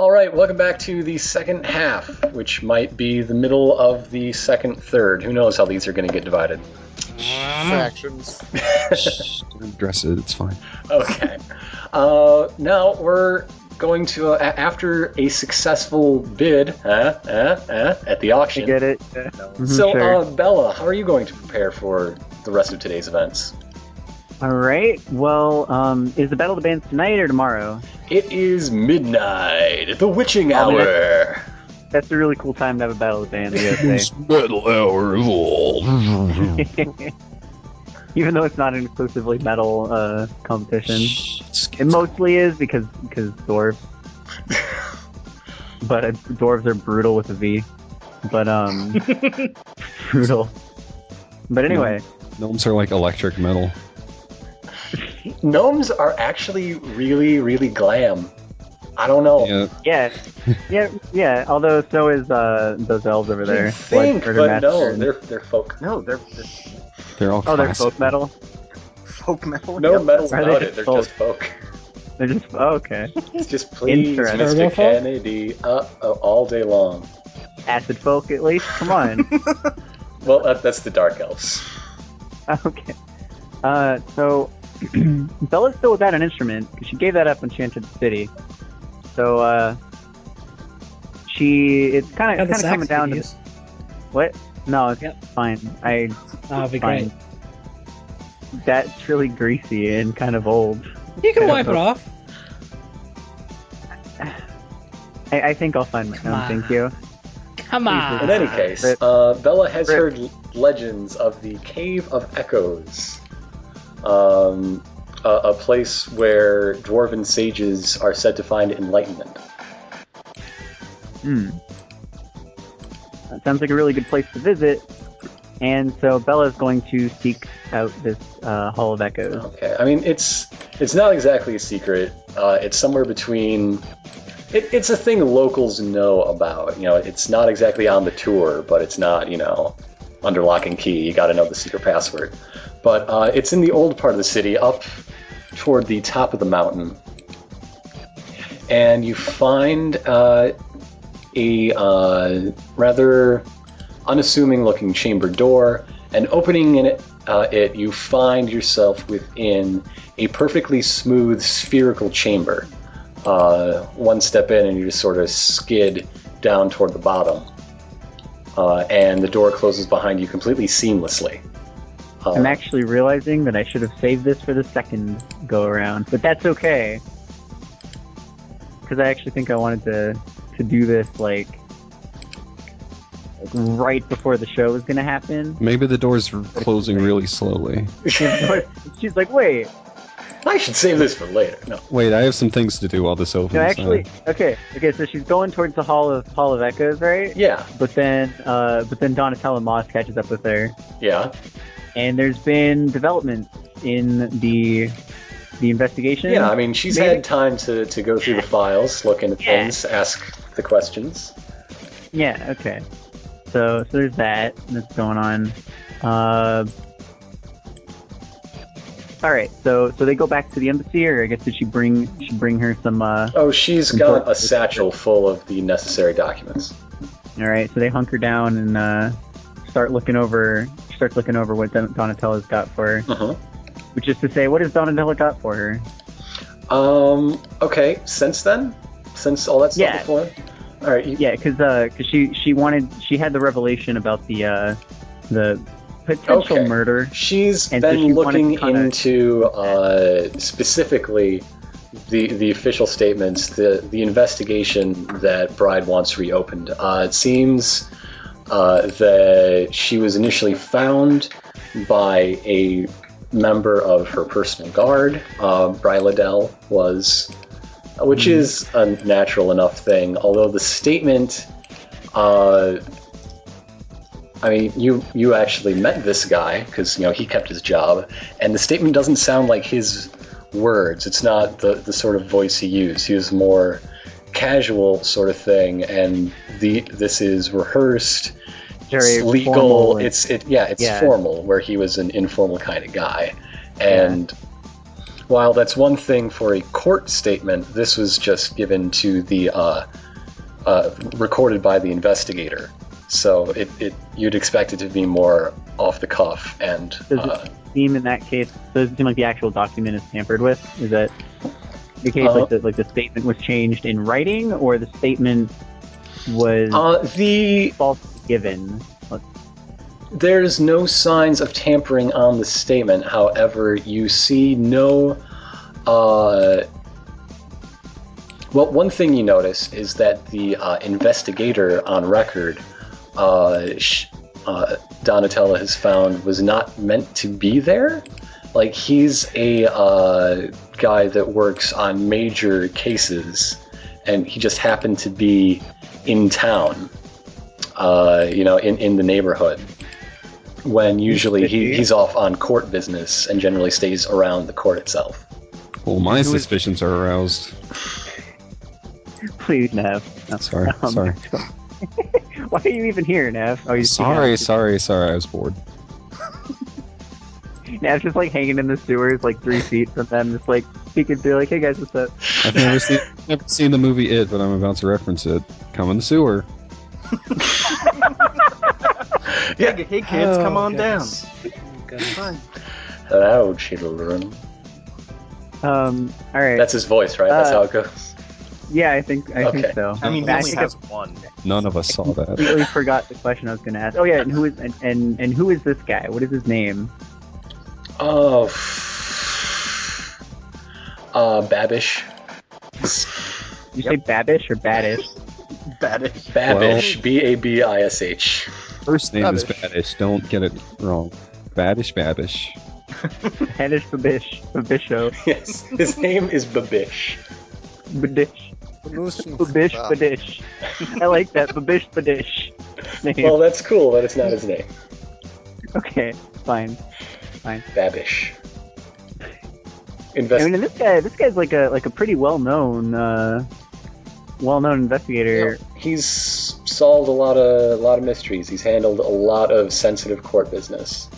All right, welcome back to the second half, which might be the middle of the second third. Who knows how these are going to get divided? Fractions. Don't address it. It's fine. Okay. Uh, now we're going to, uh, after a successful bid uh, uh, uh, at the I auction. get it. So, uh, Bella, how are you going to prepare for the rest of today's events? All right. Well, um, is the Battle of the Bands tonight or tomorrow? It is midnight, the witching Oh, man. hour. That's a really cool time to have a Battle of the Bands. I metal hour of all. Even though it's not an exclusively metal uh, competition, it mostly is because because dwarves. but uh, dwarves are brutal with a V. But um, brutal. But anyway, Gnomes are like electric metal. Gnomes are actually really, really glam. I don't know. Yeah, yeah, yeah, yeah. Although so is uh, those elves over there. You think, Blood but Murder no, Master. they're they're folk. No, they're, they're they're all Oh, they're folk metal. folk metal. No Yep. metals Are they about just it. They're folk? just folk. They're just oh, okay. It's just please, Mr. Folk? Kennedy, uh, uh, all day long. Acid folk, at least. Come on. Well, that, that's the dark elves. okay. Uh, so Bella's still without an instrument because she gave that up when she entered the city. So uh, she it's kind of kind of coming down to use. what? No, it's Yep. fine. I it'd be great. fine. That's really greasy and kind of old. You can I don't wipe it off. I, I think I'll find my Come own. on. Thank you. Come on. In any case, uh, Bella has Rip. heard legends of the Cave of Echoes, um, a, a place where dwarven sages are said to find enlightenment. Hmm. That sounds like a really good place to visit. And so Bella's going to seek out this uh, Hall of Echoes. Okay, I mean it's it's not exactly a secret. Uh, it's somewhere between. It, it's a thing locals know about. You know, it's not exactly on the tour, but it's not you know under lock and key. You got to know the secret password. But uh, it's in the old part of the city, up toward the top of the mountain, and you find uh, a uh, rather unassuming-looking chamber door, and opening in it, uh, it, you find yourself within a perfectly smooth spherical chamber. Uh, one step in, and you just sort of skid down toward the bottom, uh, and the door closes behind you completely seamlessly. Uh, I'm actually realizing that I should have saved this for the second go around, but that's okay. Because I actually think I wanted to to do this like, like right before the show was gonna happen. Maybe the door's closing really slowly. She's like, wait, I should save this for later. No. Wait, I have some things to do while this opens. no, actually, Uh, okay, okay. So she's going towards the Hall of Hall of Echoes, right? Yeah, But then, uh, but then Donatella Moss catches up with her, yeah, and there's been developments in the the investigation. yeah. I mean, she's Maybe- had time to, to go through the files, look into Yeah. things, ask the questions. Yeah, okay. So so there's that that's going on. Uh all right, so so they go back to the embassy, or I guess did she bring she bring her some? Uh, Oh, she's got a satchel full of the necessary documents. all right, so they hunker down and uh, start looking over. Starts looking over what Don- Donatella's got for her, Uh-huh. which is to say, what has Donatella got for her? Um. Okay. Since then, since all that stuff Yeah. before. All right. You, Yeah, because because she she wanted she had the revelation about the uh, the potential Okay. murder. She's And so been she looking into uh, specifically the the official statements, the the investigation that Bride wants reopened. Uh, it seems uh, that she was initially found by a member of her personal guard. Uh, Bryladel was, which is a natural enough thing. Although the statement. Uh, I mean, you you actually met this guy because you know he kept his job, and the statement doesn't sound like his words. It's not the the sort of voice he used. He was more casual sort of thing, and the this is rehearsed. Very it's legal. and- It's it yeah. It's Yeah. formal where he was an informal kind of guy, and while that's one thing for a court statement, this was just given to the uh, uh, recorded by the investigator. So it, it you'd expect it to be more off the cuff and Does uh, it seem in that case? Does it seem like the actual document is tampered with? Is that the case? Uh, like the like the statement was changed in writing, or the statement was uh, the false given? Let's- There's no signs of tampering on the statement. However, you see no. Uh, well, one thing you notice is that the uh, investigator on record, uh, sh- uh, Donatella has found, was not meant to be there. Like, he's a uh, guy that works on major cases, and he just happened to be in town, uh, you know, in, in the neighborhood when usually he, he's off on court business and generally stays around the court itself. Well, my suspicions are aroused. Please, Nev. No. Sorry, Um, sorry. Why are you even here, Nev? Oh, you Sorry, sorry, sorry. I was bored. Nev's just like hanging in the sewers, like three feet from them, just like peeking through, like, "Hey guys, what's up?" I've never seen never seen the movie It, but I'm about to reference it. Come in the sewer. Yeah. Hey, hey kids, come on down. Goodness. Fine. Hello, children. Um, all right. That's his voice, right? That's Uh, how it goes. Yeah, I think I Okay. think so. I mean, he only think I has one. None of us saw that. I completely forgot the question I was going to ask. Oh yeah, and who is and, and and who is this guy? What is his name? Oh. Uh, Babish. You say Babish or Badish? Badish. Babish. B A B I S H. First name is Babish. Badish. Don't get it wrong. Badish, Babish. Badish Babish Babisho Yes. His name is Babish. Badish Babish Ah, Badish. I like that Babish Badish name. Well, that's cool, but it's not his name. okay, fine. Fine. Babish. I Invest- mean, this guy, this guy's like a like a pretty well known, uh, well known investigator. He's solved a lot of a lot of mysteries. He's handled a lot of sensitive court business.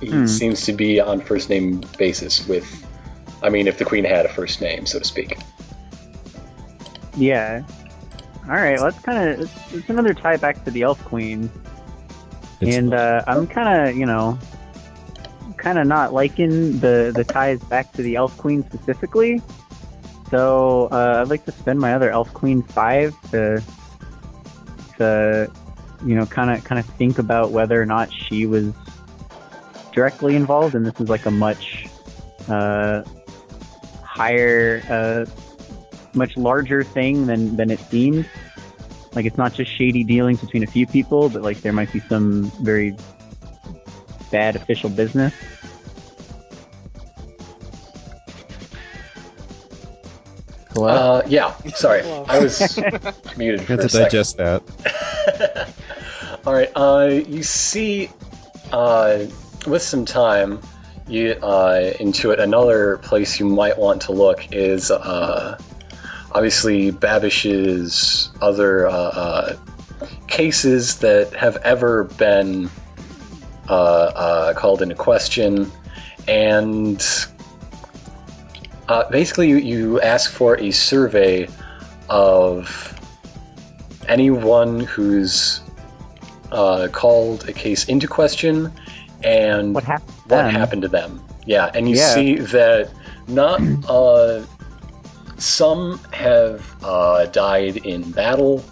He Hmm. seems to be on first name basis with, I mean, if the queen had a first name, so to speak. Yeah. All right, well, that's kind of it's, it's another tie back to the Elf Queen, It's- and uh, I'm kind of you know, kind of not liking the the ties back to the Elf Queen specifically. So uh, I'd like to spend my other Elf Queen five to to you know kind of kind of think about whether or not she was directly involved, and this is like a much uh, higher, uh, much larger thing than than it seemed. Like it's not just shady dealings between a few people, but like there might be some very bad official business. Hello. Uh, yeah, sorry, I was muted for had a to second. digest that. All right. Uh, you see, uh, with some time, you uh, into it. Another place you might want to look is uh, obviously Babish's other uh, uh, cases that have ever been uh, uh, called into question, and uh, basically you, you ask for a survey of anyone who's uh, called a case into question and what happened? what happened to them. Yeah, and you Yeah. see that not uh, some have uh, died in battle,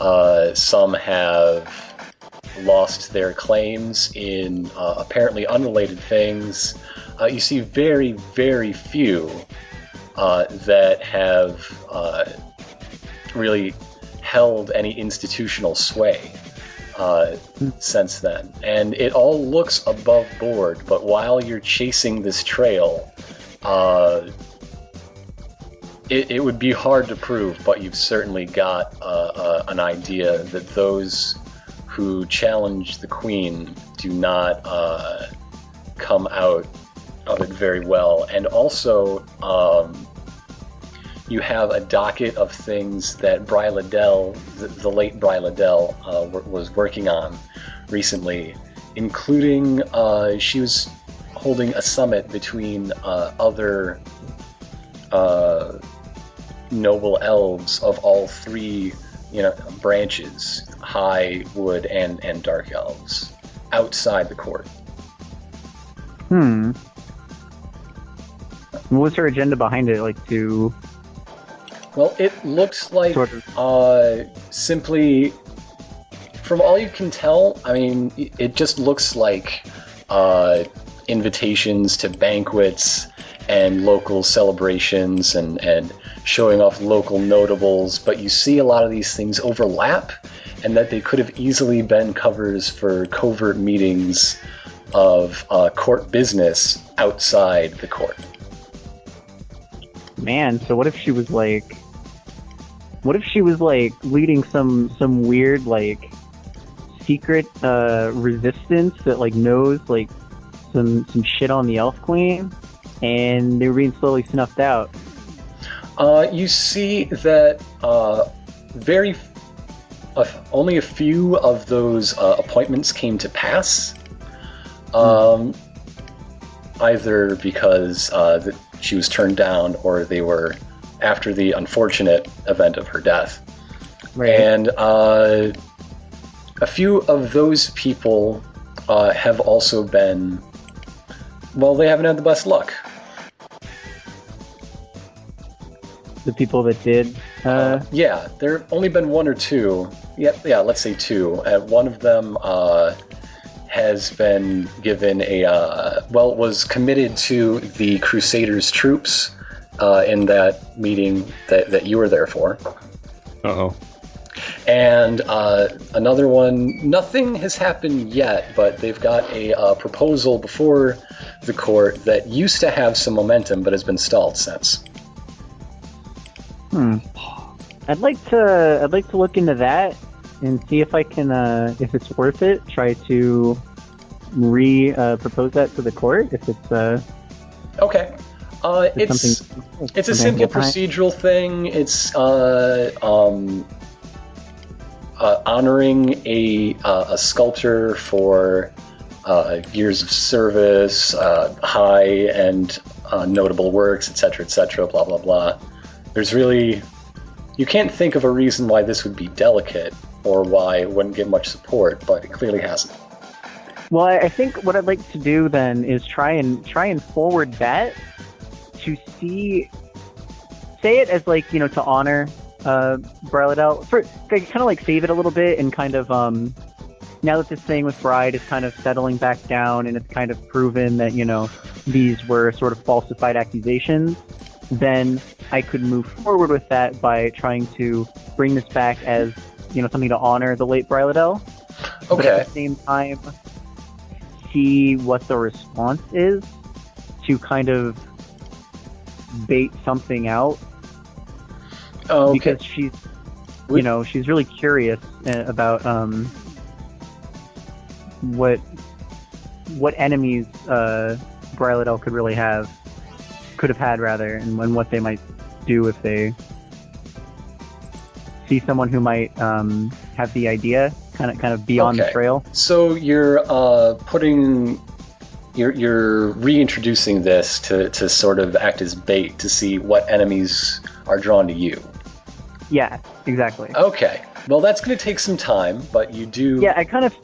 uh, some have lost their claims in uh, apparently unrelated things. Uh, you see very, very few uh, that have uh, really held any institutional sway since then. And it all looks above board, but while you're chasing this trail, uh, it, it would be hard to prove, but you've certainly got uh, uh, an idea that those who challenge the queen do not uh, come out of it very well. And also, um, you have a docket of things that Bry the, the late Bry uh, w- was working on recently, including uh, she was holding a summit between uh, other uh, noble elves of all three, you know, branches, high, wood, and and dark elves, outside the court. Hmm. What was her agenda behind it? Like to Well, it looks like sort of. uh, simply, from all you can tell, I mean, it- it just looks like uh, invitations to banquets and local celebrations and, and showing off local notables, but you see a lot of these things overlap, and that they could have easily been covers for covert meetings of uh, court business outside the court. Man, so what if she was like what if she was like leading some some weird like secret uh resistance that like knows like some some shit on the elf queen and they were being slowly snuffed out. Uh, you see that uh, very f- only a few of those uh, appointments came to pass. Um, either because uh, th- she was turned down, or they were after the unfortunate event of her death. Right. And uh, a few of those people uh, have also been. Well, they haven't had the best luck. The people that did uh Yeah, there have only been one or two. Yeah, yeah, let's say two. Uh, one of them uh, has been given a uh, well, was committed to the Crusaders troops uh, in that meeting that, that you were there for, Uh oh. and uh, another one. Nothing has happened yet, but they've got a uh, proposal before the court that used to have some momentum, but has been stalled since. Hmm. I'd like to I'd like to look into that and see if I can uh if it's worth it. Try to re uh, propose that to the court if it's uh Okay. Uh, it's It's a simple procedural thing. It's uh, um, uh, honoring a uh, a sculptor for uh, years of service, uh, high and uh, notable works, etc., etc. Blah blah blah. There's really you can't think of a reason why this would be delicate or why it wouldn't get much support, but it clearly hasn't. Well, I think what I'd like to do then is try and try and forward that to see, say it as like you know to honor uh, Brilladel for kind of like save it a little bit and kind of um now that this thing with Bride is kind of settling back down and it's kind of proven that you know these were sort of falsified accusations, then I could move forward with that by trying to bring this back as you know something to honor the late Brilladel but Okay. at the same time see what the response is to kind of bait something out Oh, okay. because she's you know she's really curious uh, about um what what enemies uh Brilladel could really have could have had rather and when what they might do if they see someone who might um have the idea kind of kind of be on the trail So you're uh, putting, you're you're reintroducing this to to sort of act as bait to see what enemies are drawn to you. yeah exactly Okay, well that's going to take some time, but you do. Yeah, I kind of,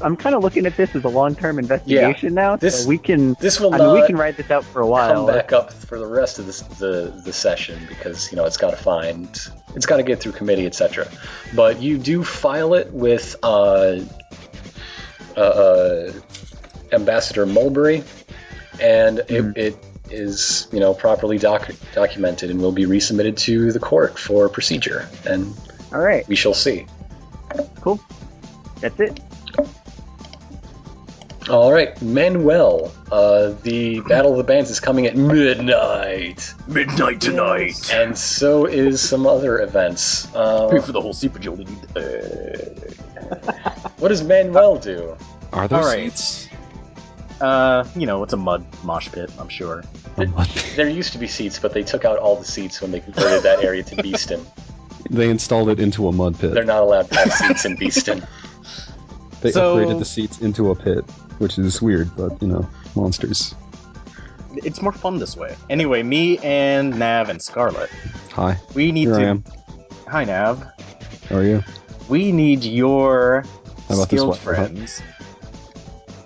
I'm kind of looking at this as a long-term investigation now. this- so we can, This will I mean, we can ride this out for a while. come back up for the rest of this, the the session because you know it's got to find, it's got to get through committee, etc. But you do file it with uh, uh, uh, Ambassador Mulberry, and Mhm. it, it is you know properly doc- documented and will be resubmitted to the court for procedure, and All right, we shall see. cool. That's it. All right, Manuel. Uh, the Battle of the Bands is coming at midnight, Midnight tonight. and so is some other events. Uh, Pay for the whole super Jolly. what does Manuel do? Are there All right. seats? Uh, you know, it's a mud mosh pit, I'm sure. There used to be seats, but they took out all the seats when they converted that area to Beeston. They installed it into a mud pit. They're not allowed to have seats in Beeston. They So- upgraded the seats into a pit. Which is weird, but you know, monsters. It's more fun this way. Anyway, me and Nav and Scarlet, Hi, we need here to. I am. Hi, Nav. How are you? We need your How about this skilled friends.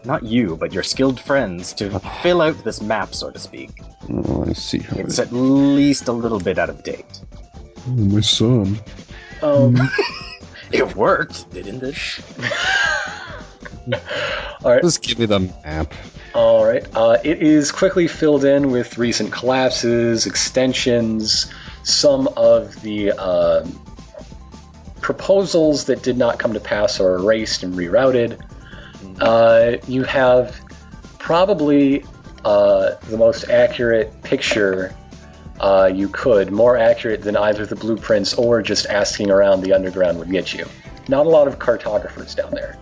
Not you, but your skilled friends to fill out this map, so to speak. Oh, I see how It's it at least a little bit out of date. oh, my son. Um, It worked, didn't it? all right. Just give me the map. All right. Uh, it is quickly filled in with recent collapses, extensions, some of the um proposals that did not come to pass are erased and rerouted. Uh, you have probably uh, the most accurate picture uh, you could, more accurate than either the blueprints or just asking around the underground would get you. Not a lot of cartographers down there.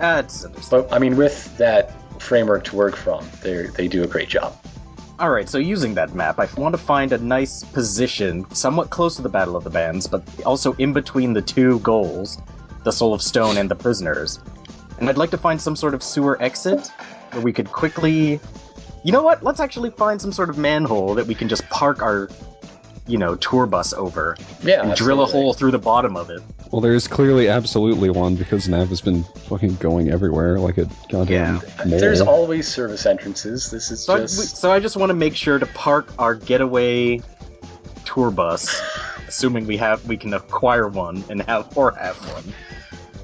That's understandable. But I mean, with that framework to work from, they they do a great job. Alright, so using that map, I want to find a nice position, somewhat close to the Battle of the Bands, but also in between the two goals, the Soul of Stone and the prisoners. And I'd like to find some sort of sewer exit where we could quickly. You know what? Let's actually find some sort of manhole that we can just park our, you know, tour bus over Yeah, and drill a hole through the bottom of it. Well, there's clearly absolutely one because Nav has been fucking going everywhere like a goddamn mole. There's always service entrances. This is So, I, just so I just want to make sure to park our getaway tour bus, assuming we have we can acquire one and have or have one,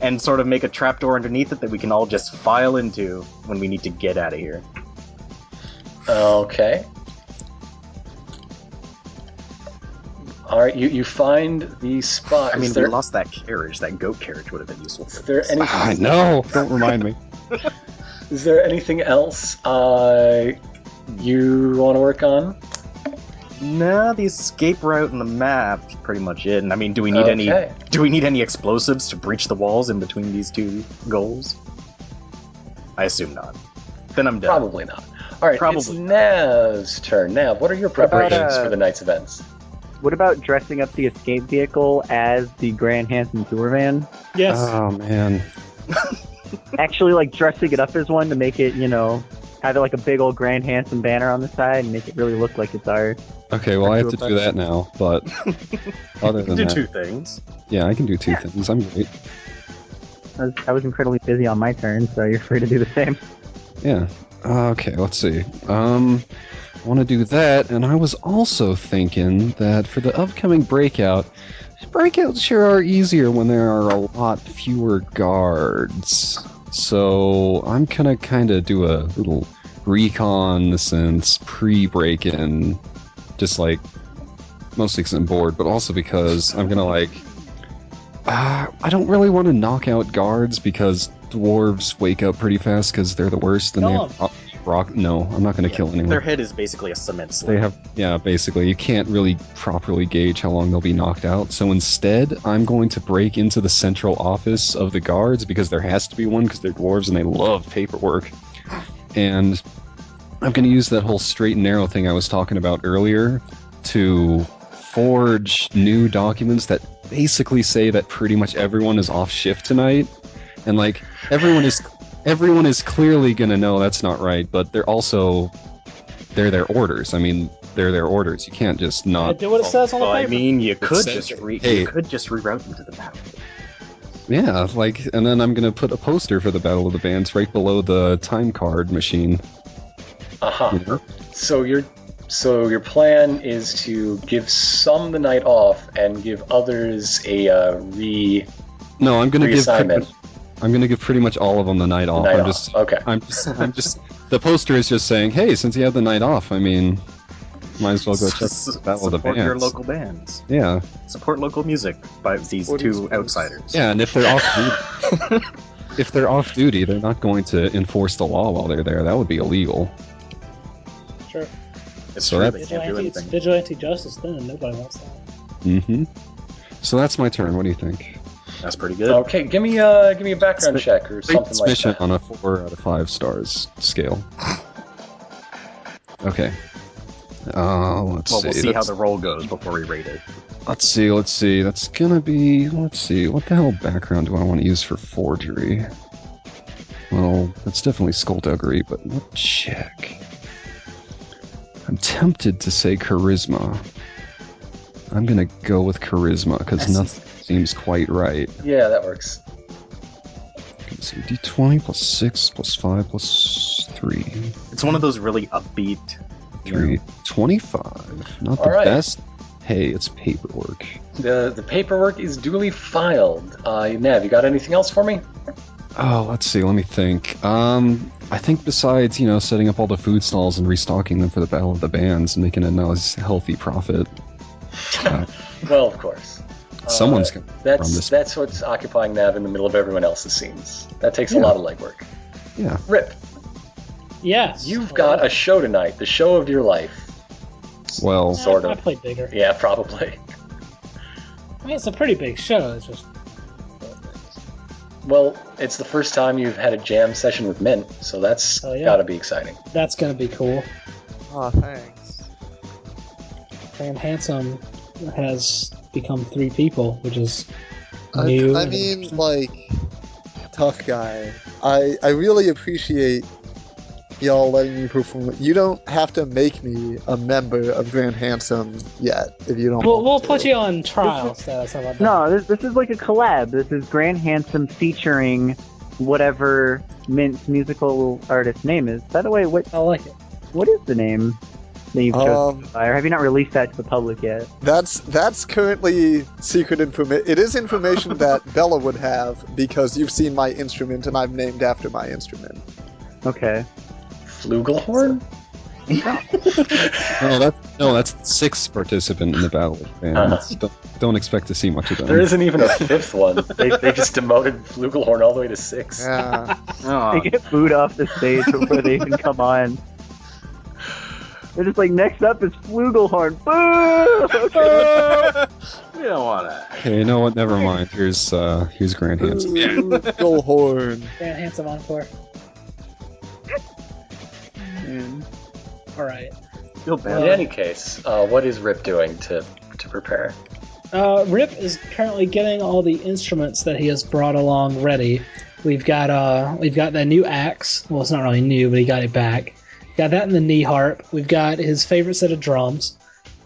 and sort of make a trapdoor underneath it that we can all just file into when we need to get out of here. okay. All right, you, you find the spot. I mean, is there, we lost that carriage. That goat carriage would have been useful. is there this. any, I know. Don't remind me. is there anything else uh, you want to work on? Nah, the escape route and the map is pretty much it. And I mean, do we need any? Do we need any explosives to breach the walls in between these two goals? I assume not. Then I'm done. Probably not. All right, it's Probably Nav's turn. Nav, what are your What about, preparations uh, for the night's events? What about dressing up the escape vehicle as the Grand Handsome tour van? Yes. Oh man. Actually, like dressing it up as one to make it, you know, have it like a big old Grand Handsome banner on the side and make it really look like it's ours. Okay, well I have to do that now, but other You can than do that, two things. yeah, I can do two things. I'm great. I was, I was incredibly busy on my turn, so you're free to do the same. Yeah. Uh, Okay, let's see. Um, I want to do that, and I was also thinking that for the upcoming breakout, breakouts sure are easier when there are a lot fewer guards. So I'm gonna kind of do a little reconnaissance pre-break-in, just like mostly because I'm bored, but also because I'm gonna like. Uh, I don't really want to knock out guards because dwarves wake up pretty fast because they're the worst and they Kill have rock-. No, I'm not going to kill anyone. Their head is basically a cement slab. They have, yeah, basically, you can't really properly gauge how long they'll be knocked out. So instead, I'm going to break into the central office of the guards because there has to be one because they're dwarves and they love paperwork. And I'm going to use that whole straight and narrow thing I was talking about earlier to forge new documents that basically say that pretty much everyone is off shift tonight. And like, everyone is. Everyone is clearly gonna know that's not right, but they're also they're their orders. I mean, they're their orders. You can't just Yeah, not. do what it says on the Well, I mean, you could says- just re- hey. you could just reroute them to the battle. Yeah, like, and then I'm gonna put a poster for the Battle of the Bands right below the time card machine. Aha. You know? So your so your plan is to give some the night off and give others a uh, re No, I'm gonna give. Pretty reassignment. much, I'm gonna give pretty much all of them the night off. night I'm off. just. Okay. I'm just. I'm just. The poster is just saying, "Hey, since you have the night off, I mean, might as well go check S- the Battle of the Support your local bands. Yeah, Support local music by these Support two outsiders. yeah, and if they're off duty, if they're off duty, they're not going to enforce the law while they're there. That would be illegal. Sure. It's So true. that- They can't do Vigilante, it's anything. vigilante justice then. Nobody wants that. Mm-hmm. So that's my turn. What do you think? That's pretty good. Okay, give me a give me a background Spe- check or something like mission that. on a four out of five stars scale. Okay. Uh, let's well, see. we'll see how the roll goes before we rate it. Let's see. Let's see. That's gonna be. Let's see. What the hell background do I want to use for forgery? Well, that's definitely skullduggery, but let's check. I'm tempted to say charisma. I'm gonna go with charisma because nothing seems quite right. Yeah, that works. Let's see, d20 plus 6 plus 5 plus 3. It's one of those really upbeat. you know, 3. 25. Not the All right. best. Hey, it's paperwork. The the paperwork is duly filed. Uh, Nav, you got anything else for me? Oh, let's see. Let me think. Um, I think besides you know setting up all the food stalls and restocking them for the Battle of the Bands and making a nice healthy profit, uh, Well, of course. Uh, someone's gonna run That's this. that's what's occupying Nav in the middle of everyone else's scenes. That takes a lot of legwork. Yeah. Rip, Yes. you've got a show tonight, the show of your life. Well, I- sort of. I played bigger. Yeah, probably. I mean, it's a pretty big show. It's just Well, it's the first time you've had a jam session with Mint, so that's Oh, yeah. gotta be exciting. that's gonna be cool. Oh, thanks. And Handsome has become three people, which is I, new. I and mean, like, tough guy. I I really appreciate y'all letting me perform. You don't have to make me a member of Grand Handsome yet if you don't. we'll, want we'll to. put you on trial status. How about that? No, this, this is like a collab. This is Grand Handsome featuring whatever Mint's musical artist name is. By the way, what I like it. what is the name that you've chosen Um, to buy, or have you not released that to the public yet? That's that's currently secret information. It is information that Bella would have because you've seen my instrument and I'm named after my instrument. Okay. Flugelhorn? no, that's no, that's sixth participant in the Battle of the Bands. Don't, don't expect to see much of them. There isn't even a fifth one. They, they just demoted Flugelhorn all the way to six. Yeah. Oh, They get booed off the stage before they even come on. They're just like, next up is Flugelhorn. Boo! Okay. you don't want to. Okay, you know what? Never mind. Here's uh, here's Grand Handsome. Go horn. Grand Handsome Encore. Man. All right. Feel bad. In any case, uh, what is Rip doing to, to prepare? Uh, Rip is currently getting all the instruments that he has brought along ready. We've got uh, we've got that new axe. Well, it's not really new, but he got it back. Got that in the knee harp. We've got his favorite set of drums,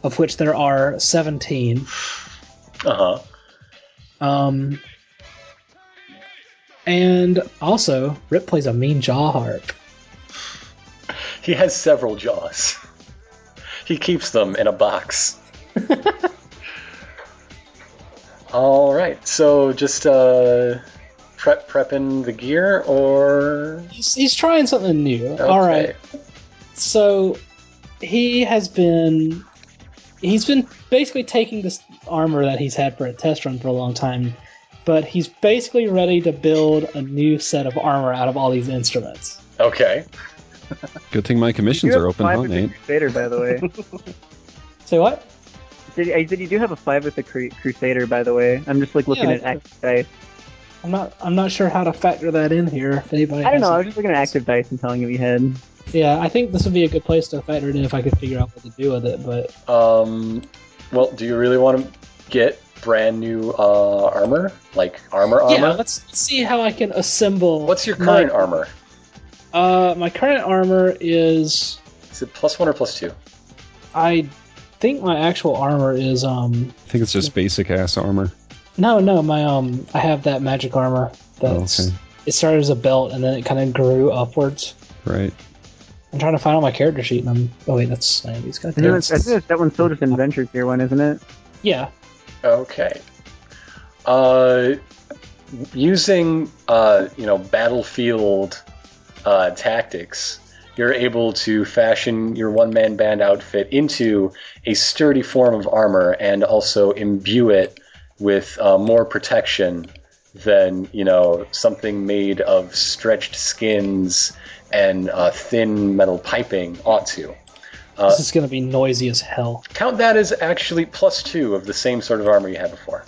of which there are seventeen. Uh huh. Um, and also, Rip plays a mean jaw harp. He has several jaws. He keeps them in a box. All right, so just uh, prep prepping the gear, or He's, he's trying something new. okay. All right. So he has been he's been basically taking this armor that he's had for a test run for a long time, but he's basically ready to build a new set of armor out of all these instruments. Okay. Good thing my commissions are open, five huh, Nate? Crusader, by the way. Say what? Did, I said you do have a five with the Cru- Crusader, by the way. I'm just like looking Yeah, at I- active dice. I'm not I'm not sure how to factor that in here. If anybody I don't know. I it. was just looking at active dice and telling you what you had. Yeah, I think this would be a good place to factor it in if I could figure out what to do with it. But Um, well, do you really want to get brand new uh, armor, like armor armor? yeah, let's see how I can assemble. What's your my- current armor? Uh, my current armor is Is it plus one or plus two? I think my actual armor is um I think it's just basic ass armor. no no my um I have that magic armor that's Oh, okay. it started as a belt and then it kind of grew upwards. Right. I'm trying to find out my character sheet and I'm oh wait that's Andy's got I think, it's- I that one's still just an adventure tier one, isn't it? yeah Okay. Uh, using uh, you know battlefield uh, tactics, you're able to fashion your one-man band outfit into a sturdy form of armor and also imbue it with uh, more protection than you know something made of stretched skins and uh, thin metal piping ought to. Uh, this is gonna be noisy as hell. count that as actually plus two of the same sort of armor you had before.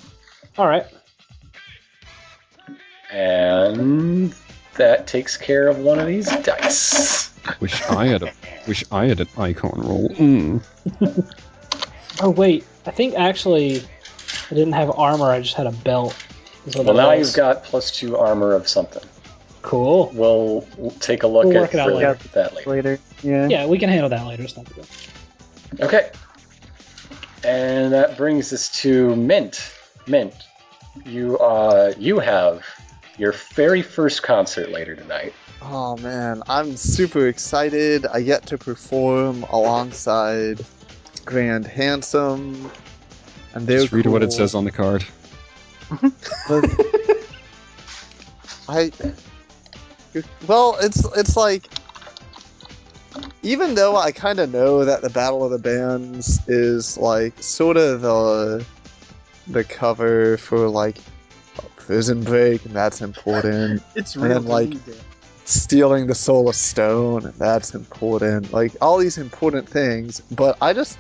All right, And that takes care of one of these dice. Wish I had a wish I had an icon roll. Mm. oh wait I think actually I didn't have armor I just had a belt. Well, now was. you've got plus two armor of something. Cool. We'll, we'll take a look We'll at work it later. that later. later. Yeah. Yeah, we can handle that later. It's not a deal. Okay. And that brings us to Mint. Mint, you uh you have your very first concert later tonight. Oh man, I'm super excited. I get to perform alongside Grand Handsome, and they're Just read what it says on the card. I well, it's it's like even though I kind of know that the Battle of the Bands is like sort of the the cover for like Prison Break, and that's important. It's And then, like, stealing the soul of stone and that's important like all these important things but i just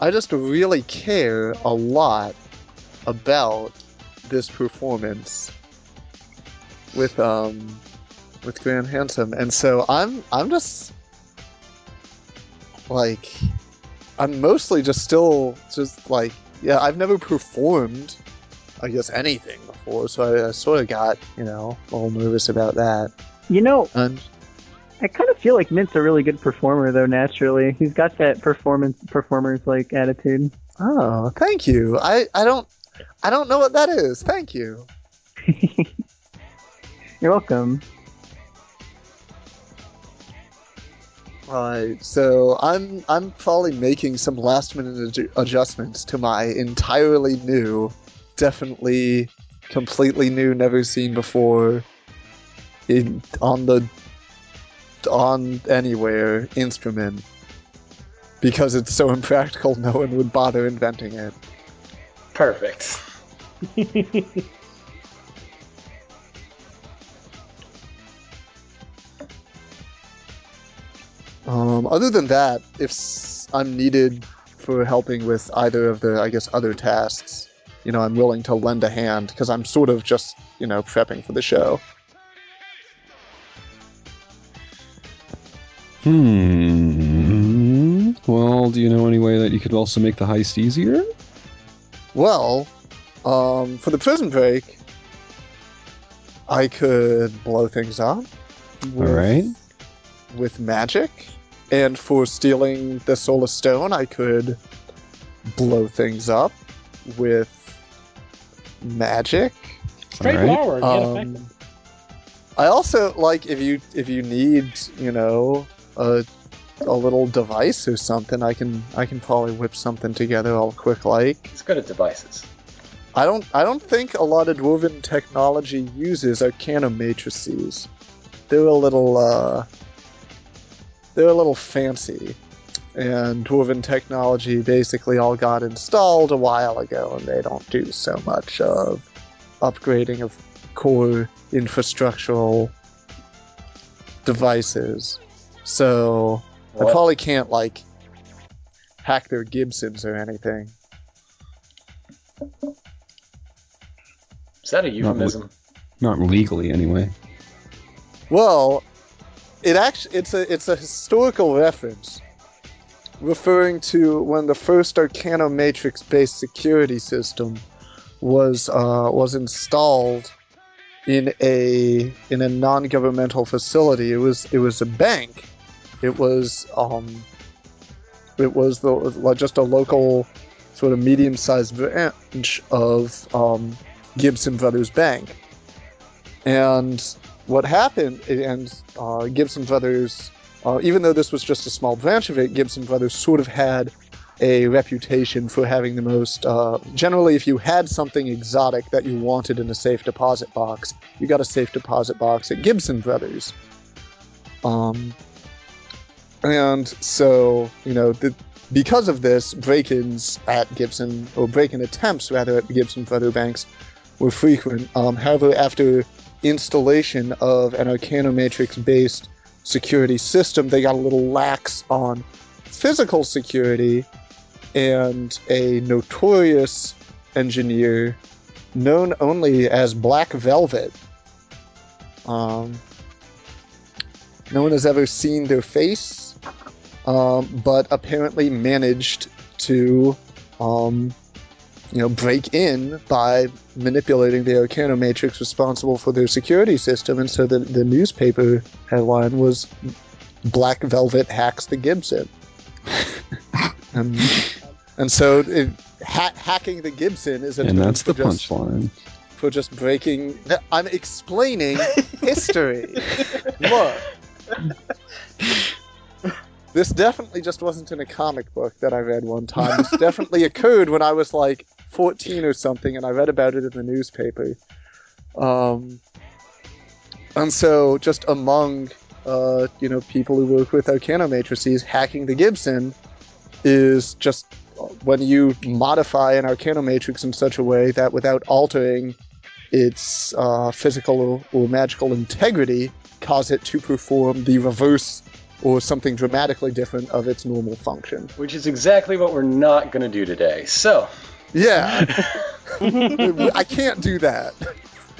i just really care a lot about this performance with um with grand handsome and so i'm i'm just like i'm mostly just still just like yeah i've never performed i guess anything before so i, I sort of got you know a little nervous about that You know, and I kind of feel like Mint's a really good performer, though. Naturally, he's got that performance performers like attitude. Oh, thank you. I, I don't I don't know what that is. Thank you. You're welcome. Alright, so I'm I'm probably making some last minute adju- adjustments to my entirely new, definitely completely new, never seen before in on the on anywhere instrument because it's so impractical no one would bother inventing it. Perfect. Um, other than that, if I'm needed for helping with either of the, I guess, other tasks, you know, I'm willing to lend a hand because I'm sort of just, you know, prepping for the show. Hmm. Well, do you know any way that you could also make the heist easier? Well, um, for the prison break, I could blow things up. All right. with magic, and for stealing the Soul of Stone, I could blow things up with magic. Straightforward, yet Um. I also like if you if you need you know a a little device or something, I can I can probably whip something together all quick like. He's good at devices. I don't I don't think a lot of dwarven technology uses arcana matrices. They're a little uh they're a little fancy. And dwarven technology basically all got installed a while ago and they don't do so much of upgrading of core infrastructural devices. So I probably can't like hack their Gibsons or anything. Is that a euphemism? Not legally, anyway. Well, it actually it's a it's a historical reference referring to when the first Arcano Matrix based security system was uh, was installed in a in a non-governmental facility. It was it was a bank. It was um it was the just a local sort of medium-sized branch of um, Gibson Brothers Bank. And what happened, and uh, Gibson Brothers, uh, even though this was just a small branch of it, Gibson Brothers sort of had a reputation for having the most. Uh, generally, if you had something exotic that you wanted in a safe deposit box, you got a safe deposit box at Gibson Brothers. Um, and so, you know, the, because of this, break-ins at Gibson, or break-in attempts rather at Gibson Brother banks, were frequent. Um, however, after installation of an Arcanomatrix based security system, they got a little lax on physical security, and a notorious engineer known only as Black Velvet. Um, no one has ever seen their face, um, but apparently managed to um, you know, break in by manipulating the Arcana Matrix responsible for their security system. And so the, the newspaper headline was Black Velvet hacks the Gibson. and, and so it, ha- hacking the Gibson is a And that's the punchline. for just breaking. I'm explaining history. Look. This definitely just wasn't in a comic book that I read one time. This definitely occurred when I was like 14 or something, and I read about it in the newspaper. Um, and so, just among uh, you know people who work with Arcana matrices, hacking the Gibson is just when you modify an Arcana matrix in such a way that without altering its uh, physical or magical integrity, cause it to perform the reverse or something dramatically different of its normal function. Which is exactly what we're not going to do today. So, Yeah, I can't do that.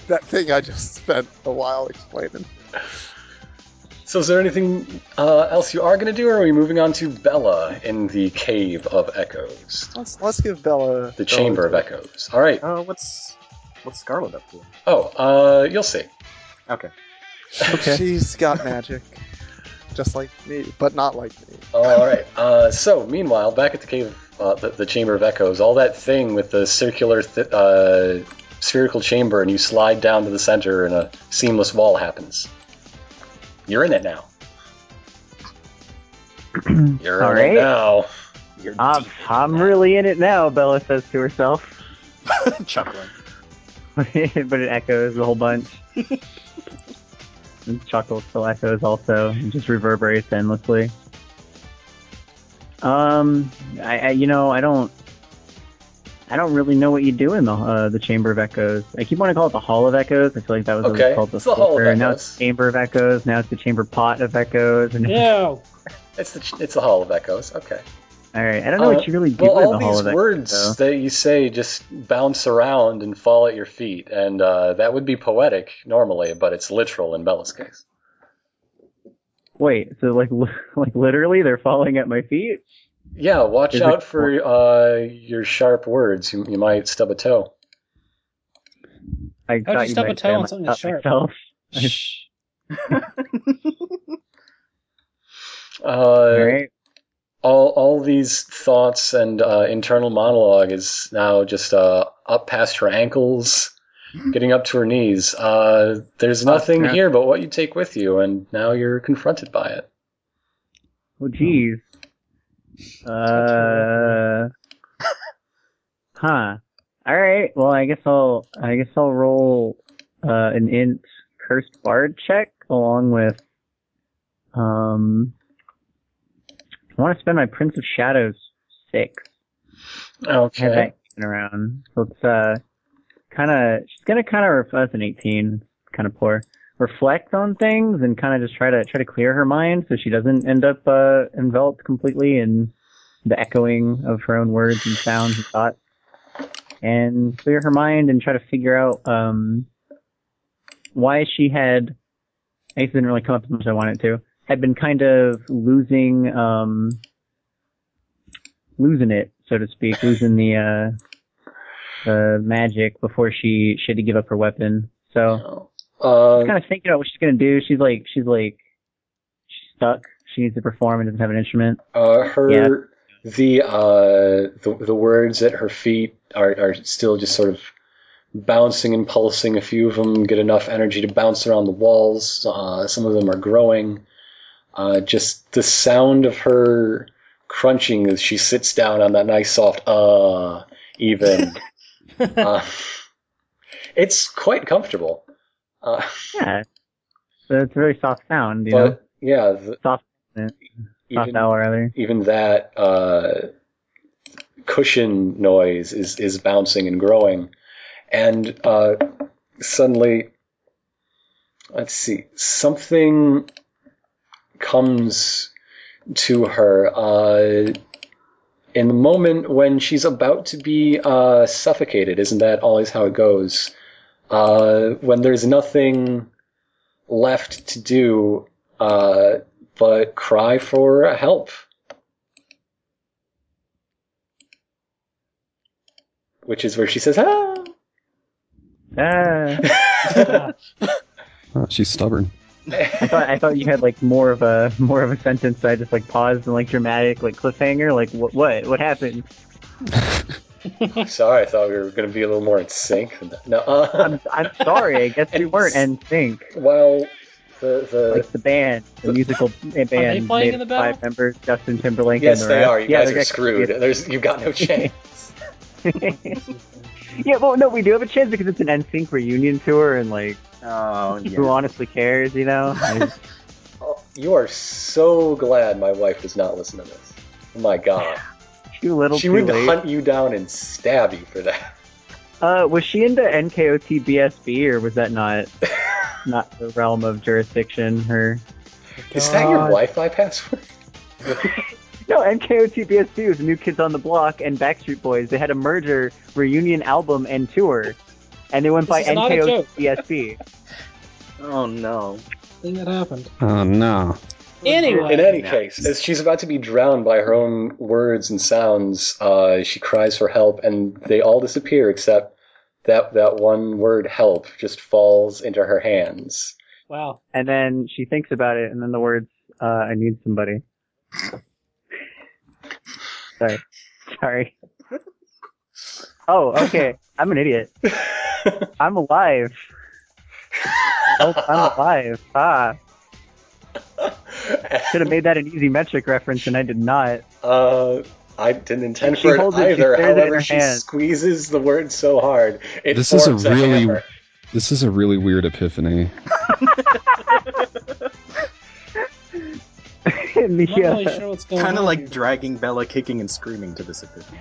That thing I just spent a while explaining. so is there anything uh, else you are going to do, or are we moving on to Bella in the Cave of Echoes, Let's let's give Bella the Chamber of Echoes? All right. Uh, what's what's Scarlet up to? Oh, uh, you'll see. Okay. Okay. She's got magic, just like me, but not like me. All right. Uh, so, meanwhile, back at the cave, uh, the, the Chamber of Echoes, all that thing with the circular, th- uh, spherical chamber, and you slide down to the center, and a seamless wall happens. You're in it now. You're All in right. it now. You're I'm, I'm that. really in it now, Bella says to herself. chuckling. but it echoes a whole bunch. and chuckle still echoes also, and just reverberates endlessly. Um, I, I you know I don't, I don't really know what you do in the uh, the Chamber of Echoes. I keep wanting to call it the Hall of Echoes. I feel like that was Okay, always called it's the Hall of before. Now Echoes. it's Chamber of Echoes. Now it's the Chamber Pot of Echoes. And No. It's the it's the Hall of Echoes. Okay. all right, I don't know Uh, what you really do Well, in the Hall these of Echoes. All these words though. that you say just bounce around and fall at your feet, and uh, that would be poetic normally, but it's literal in Bella's case. Wait, so like like literally they're falling at my feet? Yeah, watch Is it- out for uh, your sharp words. You, you might stub a toe. I How'd thought you stub a toe on something that's sharp? myself. Shh. Uh, All right. all all these thoughts and uh, internal monologue is now just uh, up past her ankles, getting up to her knees. Uh, there's Oh, nothing snap. here but what you take with you, and now you're confronted by it. Oh, jeez. Uh. Huh. All right. Well, I guess I'll. I guess I'll roll uh, an int cursed bard check along with. Um. I want to spend my Prince of Shadows six. I have Okay. that kicking around. So it's uh, kind of. She's gonna kind of. That's an eighteen. Kind of poor. Reflect on things and kind of just try to try to clear her mind so she doesn't end up uh, enveloped completely in the echoing of her own words and sounds and thoughts. And clear her mind and try to figure out um, why she had. I didn't really come up as much as I wanted to. Had been kind of losing, um, losing it, so to speak, losing the uh, the magic before she she had to give up her weapon. So Uh, kind of thinking about what she's gonna do. She's like, she's like, she's stuck. She needs to perform and doesn't have an instrument. Uh, her the uh the, the words at her feet are, are still just sort of bouncing and pulsing. A few of them get enough energy to bounce around the walls. Uh, some of them are growing. Uh, just the sound of her crunching as she sits down on that nice soft uh even. uh, it's quite comfortable. Uh, Yeah, so it's a very soft sound, you know, yeah, the, soft, soft even, rather. even that uh, cushion noise is is bouncing and growing, and uh, suddenly, let's see, something comes to her uh, in the moment when she's about to be uh, suffocated. Isn't that always how it goes? Uh, when there's nothing left to do uh, but cry for help. which is where she says, "Ah." Ah. Oh, she's stubborn. I thought I thought you had like more of a more of a sentence that I just like paused and like dramatic like cliffhanger. Like what what what happened? Sorry, I thought we were going to be a little more in sync. No, uh, I'm I'm sorry. I guess we weren't in sync. well, the the Like the band, the musical band, playing made in the of five members: Justin Timberlake. yes, and the they rest. are. You yeah, guys they're are screwed. There's you've got no chance. yeah, well, no, we do have a chance because it's an NSYNC reunion tour, and like, Oh, who yeah. honestly cares, you know? Oh, you are so glad my wife does not listen to this. Oh my god, too little, she too would late. hunt you down and stab you for that. Uh, was she into NKOT BSB, or was that not not the realm of jurisdiction? Her Is that your God. Wi-Fi password? no, NKOT BSB was New Kids on the Block and Backstreet Boys. They had a merger, reunion album, and tour, and they went by This is not a NKOT joke. BSB. Oh no. Thing that happened. Oh no. Anyway, In any case, as she's about to be drowned by her own words and sounds, uh, she cries for help, and they all disappear except that that one word "help" just falls into her hands. wow. And then she thinks about it, and then the words, uh, "I need somebody." Sorry, sorry. Oh, okay. I'm an idiot. I'm alive. Oh, I'm alive. Ah, should have made that an easy metric reference, and I did not. Uh, I didn't intend She for it holds it- she either. stares it in her she hand. squeezes the word so hard it This is a really- hammer. This is a really weird epiphany. And the, I'm not really sure Kind of like dragging Bella kicking and screaming to this epiphany.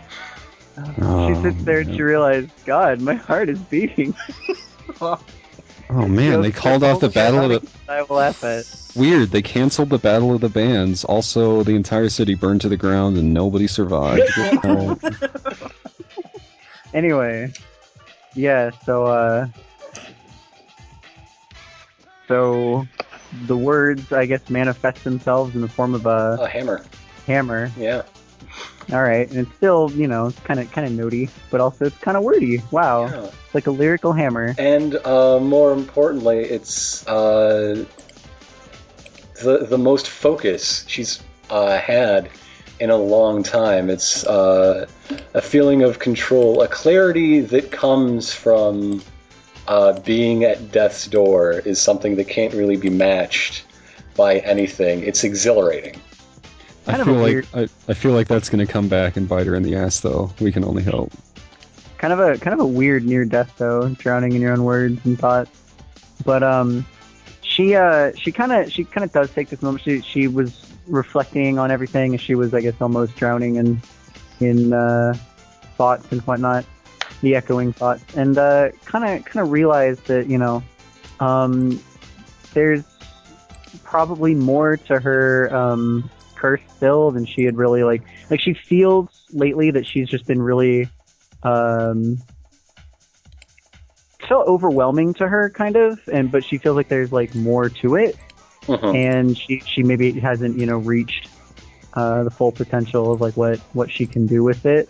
Oh, she sits there and she realizes, God, my heart is beating. Oh man, they called off the battle of the. I will laugh at. Weird, they canceled the battle of the bands. Also, the entire city burned to the ground and nobody survived. Anyway, yeah. So, uh, so the words, I guess, manifest themselves in the form of a A hammer. hammer. Yeah. All right, and it's still, you know, kind of, kind of notey, but also it's kind of wordy. Wow, yeah. it's like a lyrical hammer. And uh, more importantly, it's uh, the the most focus she's uh, had in a long time. It's uh, a feeling of control, a clarity that comes from uh, being at death's door is something that can't really be matched by anything. It's exhilarating. I feel a like I, I feel like that's gonna come back and bite her in the ass, though. We can only hope. kind of a kind of a weird near death though, drowning in your own words and thoughts. But um, she uh she kind of she kind of does take this moment. She she was reflecting on everything, and she was I guess almost drowning in in uh, thoughts and whatnot, the echoing thoughts, and uh kind of kind of realized that you know um there's probably more to her um curse still than she had really like like she feels lately that she's just been really um so overwhelming to her kind of and but she feels like there's like more to it. Mhm. and she she maybe hasn't you know reached uh, the full potential of like what what she can do with it.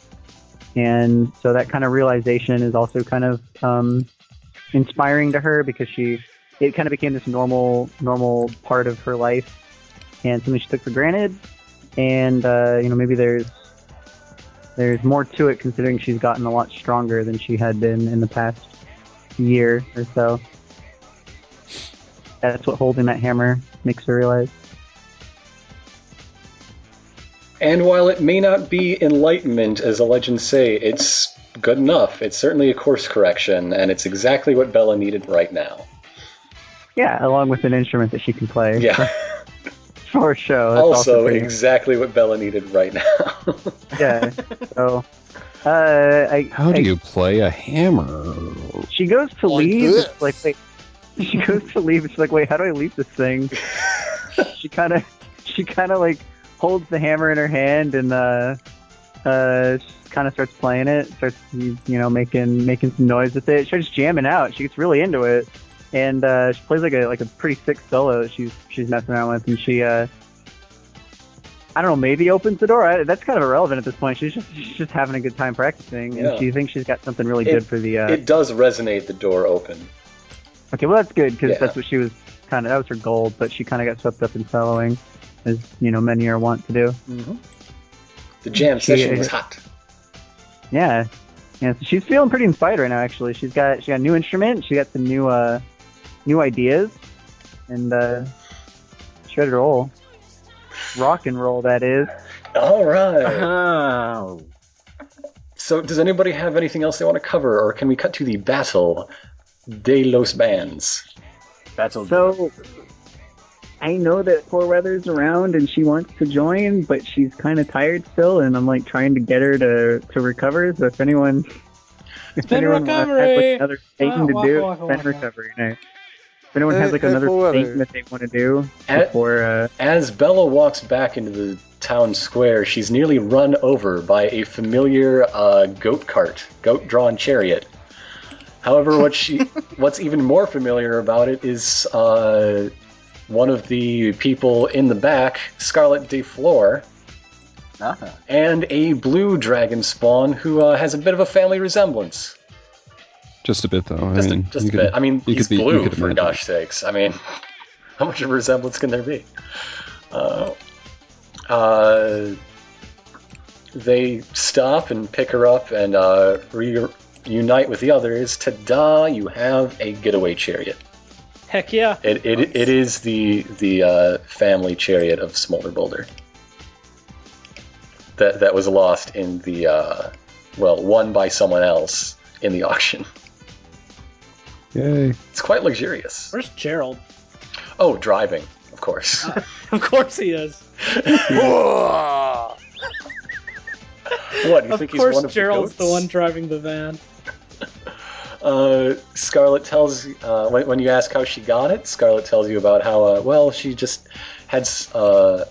And so that kind of realization is also kind of um, inspiring to her because she it kind of became this normal normal part of her life and something she took for granted and uh, you know maybe there's there's more to it considering she's gotten a lot stronger than she had been in the past year or so that's what holding that hammer makes her realize And while it may not be enlightenment, as the legends say, it's good enough. It's certainly a course correction, and it's exactly what Bella needed right now. yeah along with an instrument that she can play Yeah. for a show. That's also, pretty- exactly what Bella needed right now. yeah so uh I, How do I- you play a hammer? she goes to Like leave. This. it's like wait she goes to leave. And she's like wait how do i leave this thing? She kind of she kind of like holds the hammer in her hand and uh uh kind of starts playing it starts you know making making some noise with it. She starts jamming out. She gets really into it and uh she plays like a like a pretty sick solo that she's she's messing around with and she uh I don't know, maybe opens the door. I, that's kind of irrelevant at this point. She's just she's just having a good time practicing, Yeah. and she thinks she's got something really It- good for the. Uh, It does resonate. The door open. okay, well that's good because Yeah. that's what she was kind of. That was her goal, but she kind of got swept up in soloing, as you know many are wont to do. Mm-hmm. The jam She- session was hot. Yeah, yeah. So she's feeling pretty inspired right now. Actually, she's got she got a new instrument. She got some new uh new ideas, and uh, she ready to roll. Rock and roll, that is. All right. Oh. So, does anybody have anything else they want to cover, or can we cut to the battle de los bands? Battle. So I know that poor weather's around and she wants to join, but she's kind of tired still, and I'm like trying to get her to to recover. So if anyone, if Spin anyone has like another thing Ah, to waka, do, waka, spin waka. recovery night. If anyone has like another poor thing that they want to do At- before, uh, As Bella walks back into the town square, she's nearly run over by a familiar uh, goat cart, goat-drawn chariot. However, what she, what's even more familiar about it is uh, one of the people in the back, Scarlet de Flor, Ah. and a blue dragon spawn who uh, has a bit of a family resemblance. Just a bit, though. Just, I mean, a, just a could- bit. I mean, you he's could be- blue, could for gosh sakes. I mean, how much of a resemblance can there be? Uh, uh, they stop and pick her up and uh, reunite with the others. Ta-da! You have a getaway chariot. Heck yeah. It, it, it is the the uh, family chariot of Smolder Boulder. That that was lost in the uh, well, won by someone else in the auction. Yay. It's quite luxurious. Where's Gerald? Oh, driving, of course. of course he is. what? You Of think he's course one of Gerald's the, the, one driving the van. Uh, Scarlet tells uh, when, when you ask how she got it. Scarlet tells you about how uh, well she just had uh,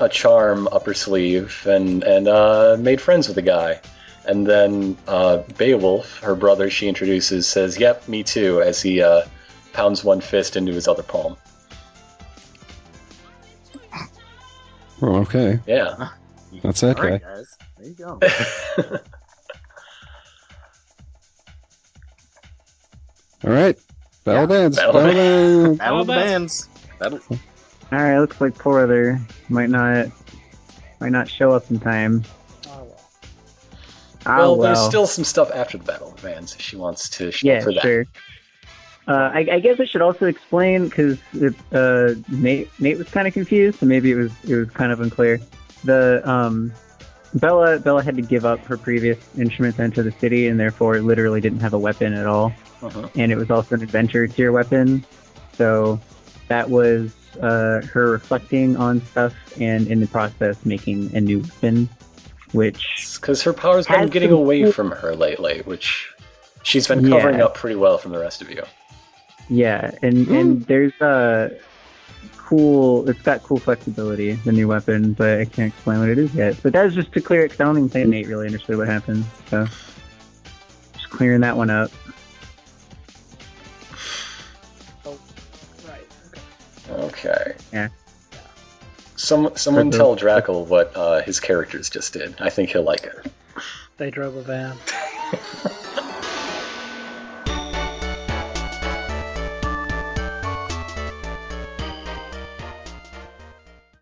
a charm up her sleeve and and uh, made friends with the guy. And then uh, Beowulf, her brother, she introduces, says, "Yep, me too," as he uh, pounds one fist into his other palm. Oh, okay. Yeah. That's that All right, guy. guys. There you go. All right. Battle Yeah, bands. battle Battle bands. bands. Battle of the Battle bands. Battle. all right, looks like poor weather might not might not show up in time. Well. Ah, well, there's still some stuff after the battle of bands if she wants to yeah, for that. sure. Uh, I, I guess I should also explain because uh, Nate Nate was kind of confused, so maybe it was it was kind of unclear. The um, Bella Bella had to give up her previous instrument to enter the city, and therefore literally didn't have a weapon at all. Uh-huh. And it was also an adventure tier weapon, so that was uh, her reflecting on stuff and in the process making a new weapon, which because her power's been getting away cool- from her lately, which she's been covering Yeah. up pretty well from the rest of you. Yeah, and hmm. and there's a cool. It's got cool flexibility, the new weapon, but I can't explain what it is yet. But that was just to clear it. 'cause I don't even think Nate really understood what happened. So just clearing that one up. Oh, right. Okay. Okay. Yeah. Some someone tell Drackle what uh, his characters just did. I think he'll like it. They drove a van.